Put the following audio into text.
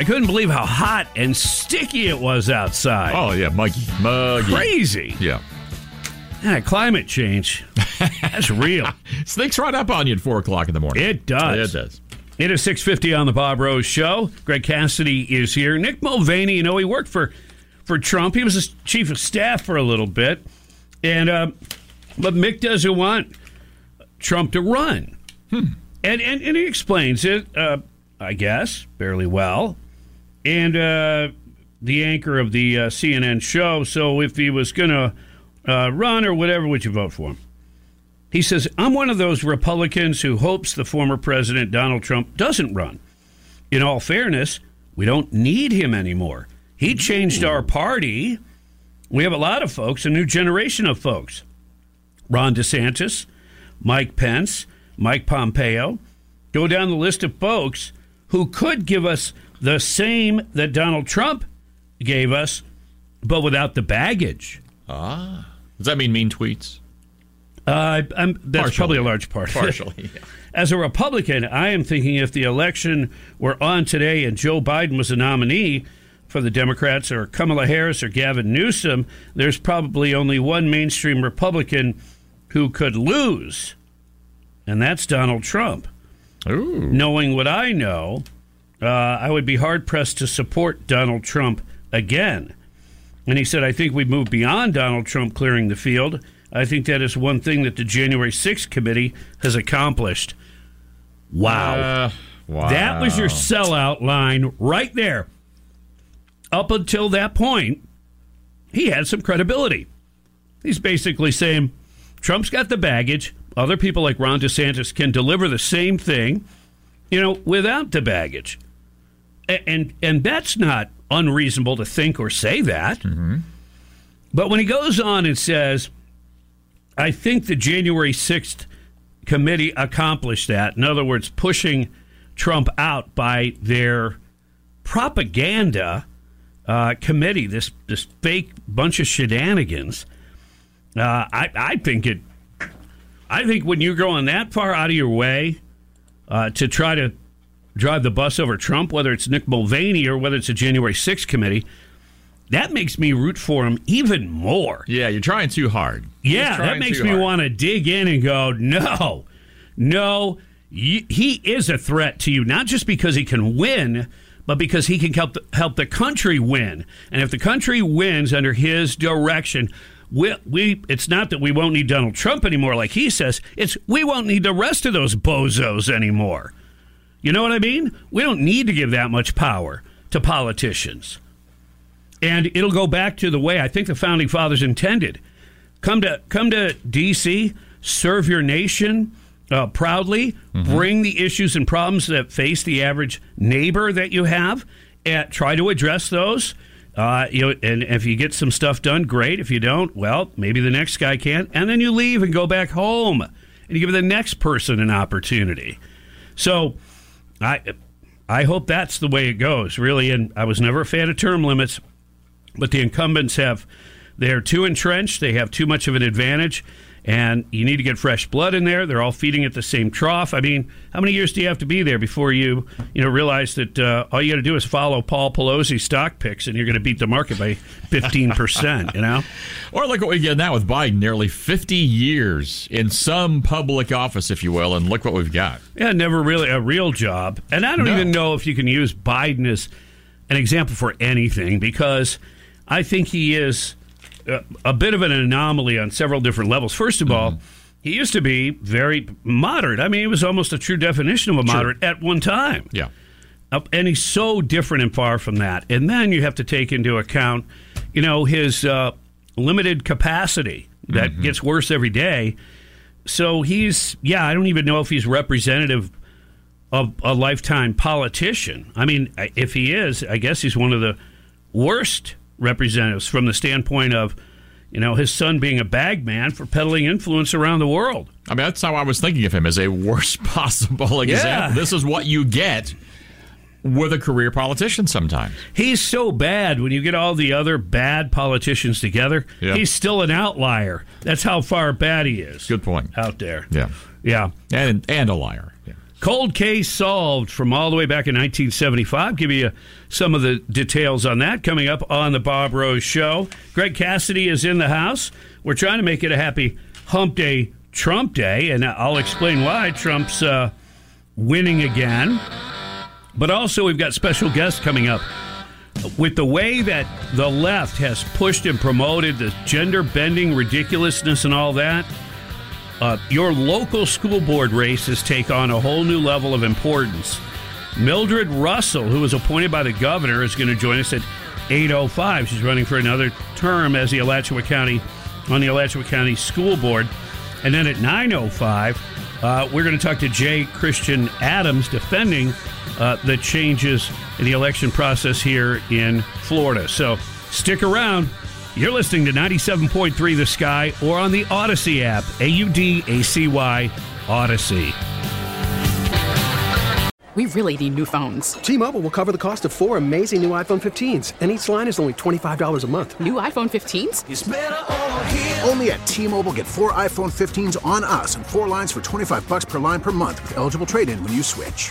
I couldn't believe how hot and sticky it was outside. Oh yeah, muggy, muggy. crazy! Yeah. Yeah, climate change. That's real. Sneaks right up on you at four o'clock in the morning. It does. It does. It is six fifty on the Bob Rose Show. Greg Cassidy is here. Mick Mulvaney, you know, he worked for for Trump. He was his chief of staff for a little bit, and uh, but Mick doesn't want Trump to run, and, and and he explains it, uh, I guess, fairly well. And uh, the anchor of the uh, CNN show. So if he was going to uh, run or whatever, would you vote for him? He says, I'm one of those Republicans who hopes the former president, Donald Trump, doesn't run. In all fairness, we don't need him anymore. He changed our party. We have a lot of folks, a new generation of folks. Ron DeSantis, Mike Pence, Mike Pompeo. Go down the list of folks who could give us the same that Donald Trump gave us, but without the baggage. Ah. Does that mean mean tweets? Uh, I'm, that's Partially. probably a large part. Partially. yeah. As a Republican, I am thinking if the election were on today and Joe Biden was a nominee for the Democrats or Kamala Harris or Gavin Newsom, there's probably only one mainstream Republican who could lose, and that's Donald Trump. Ooh. Knowing what I know, uh, I would be hard pressed to support Donald Trump again. And he said, I think we've moved beyond Donald Trump clearing the field. I think that is one thing that the January 6th committee has accomplished. Wow. Uh, wow. That was your sellout line right there. Up until that point, he had some credibility. He's basically saying Trump's got the baggage. Other people like Ron DeSantis can deliver the same thing, you know, without the baggage. And and that's not unreasonable to think or say that. But when he goes on and says, I think the January 6th committee accomplished that. In other words, pushing Trump out by their propaganda uh, committee, this this fake bunch of shenanigans. Uh, I I think it. I think when you're going that far out of your way uh, to try to drive the bus over Trump, whether it's Mick Mulvaney or whether it's a January 6th committee, that makes me root for him even more. Yeah, you're trying too hard. Yeah, that makes me want to dig in and go, no, no, y- he is a threat to you, not just because he can win, but because he can help the, help the country win. And if the country wins under his direction, we, we it's not that we won't need Donald Trump anymore, like he says. It's we won't need the rest of those bozos anymore. You know what I mean? We don't need to give that much power to politicians. And it'll go back to the way I think the founding fathers intended. Come to come to DC, serve your nation uh, proudly, bring the issues and problems that face the average neighbor that you have, and try to address those. Uh, you know, and if you get some stuff done, great. If you don't, well, maybe the next guy can, and then you leave and go back home, and you give the next person an opportunity. So, I I hope that's the way it goes, really. And I was never a fan of term limits, but the incumbents have they're too entrenched. They have too much of an advantage, and you need to get fresh blood in there. They're all feeding at the same trough. I mean, how many years do you have to be there before you you know realize that uh, all you got to do is follow Paul Pelosi stock picks, and you're going to beat the market by fifteen percent? You know. Or look what we get now with Biden, nearly 50 years in some public office, if you will, and look what we've got. Yeah, never really a real job. And I don't No. even know if you can use Biden as an example for anything because I think he is a, a bit of an anomaly on several different levels. First of all, he used to be very moderate. I mean, he was almost a true definition of a moderate at one time. Yeah. Uh, and he's so different and far from that. And then you have to take into account, you know, his uh, limited capacity that Mm-hmm. gets worse every day. So he's, yeah, I don't even know if he's representative of a lifetime politician. I mean, if he is, I guess he's one of the worst representatives from the standpoint of, you know, his son being a bag man for peddling influence around the world. I mean, that's how I was thinking of him as a worst possible example. This is what you get with a career politician sometimes. He's so bad when you get all the other bad politicians together. Yeah. He's still an outlier. That's how far bad he is. Good point. Out there. Yeah. Yeah. And and a liar. Cold case solved from all the way back in 1975. Give you some of the details on that coming up on the Bob Rose Show. Greg Cassidy is in the house. We're trying to make it a happy Hump Day, Trump Day, and I'll explain why Trump's uh, winning again. But also, we've got special guests coming up. With the way that the left has pushed and promoted the gender bending ridiculousness and all that, uh, your local school board races take on a whole new level of importance. Mildred Russell, who was appointed by the governor, is going to join us at 8.05. She's running for another term as the Alachua County on the Alachua County School Board. And then at 9.05, uh, we're going to talk to J. Christian Adams defending uh, the changes in the election process here in Florida. So stick around. You're listening to 97.3 The Sky or on the Audacy app, A U D A C Y Audacy. We really need new phones. T-Mobile will cover the cost of four amazing new iPhone 15s, and each line is only $25 a month. New iPhone 15s? Only at T-Mobile get four iPhone 15s on us and four lines for 25 bucks per line per month with eligible trade-in when you switch.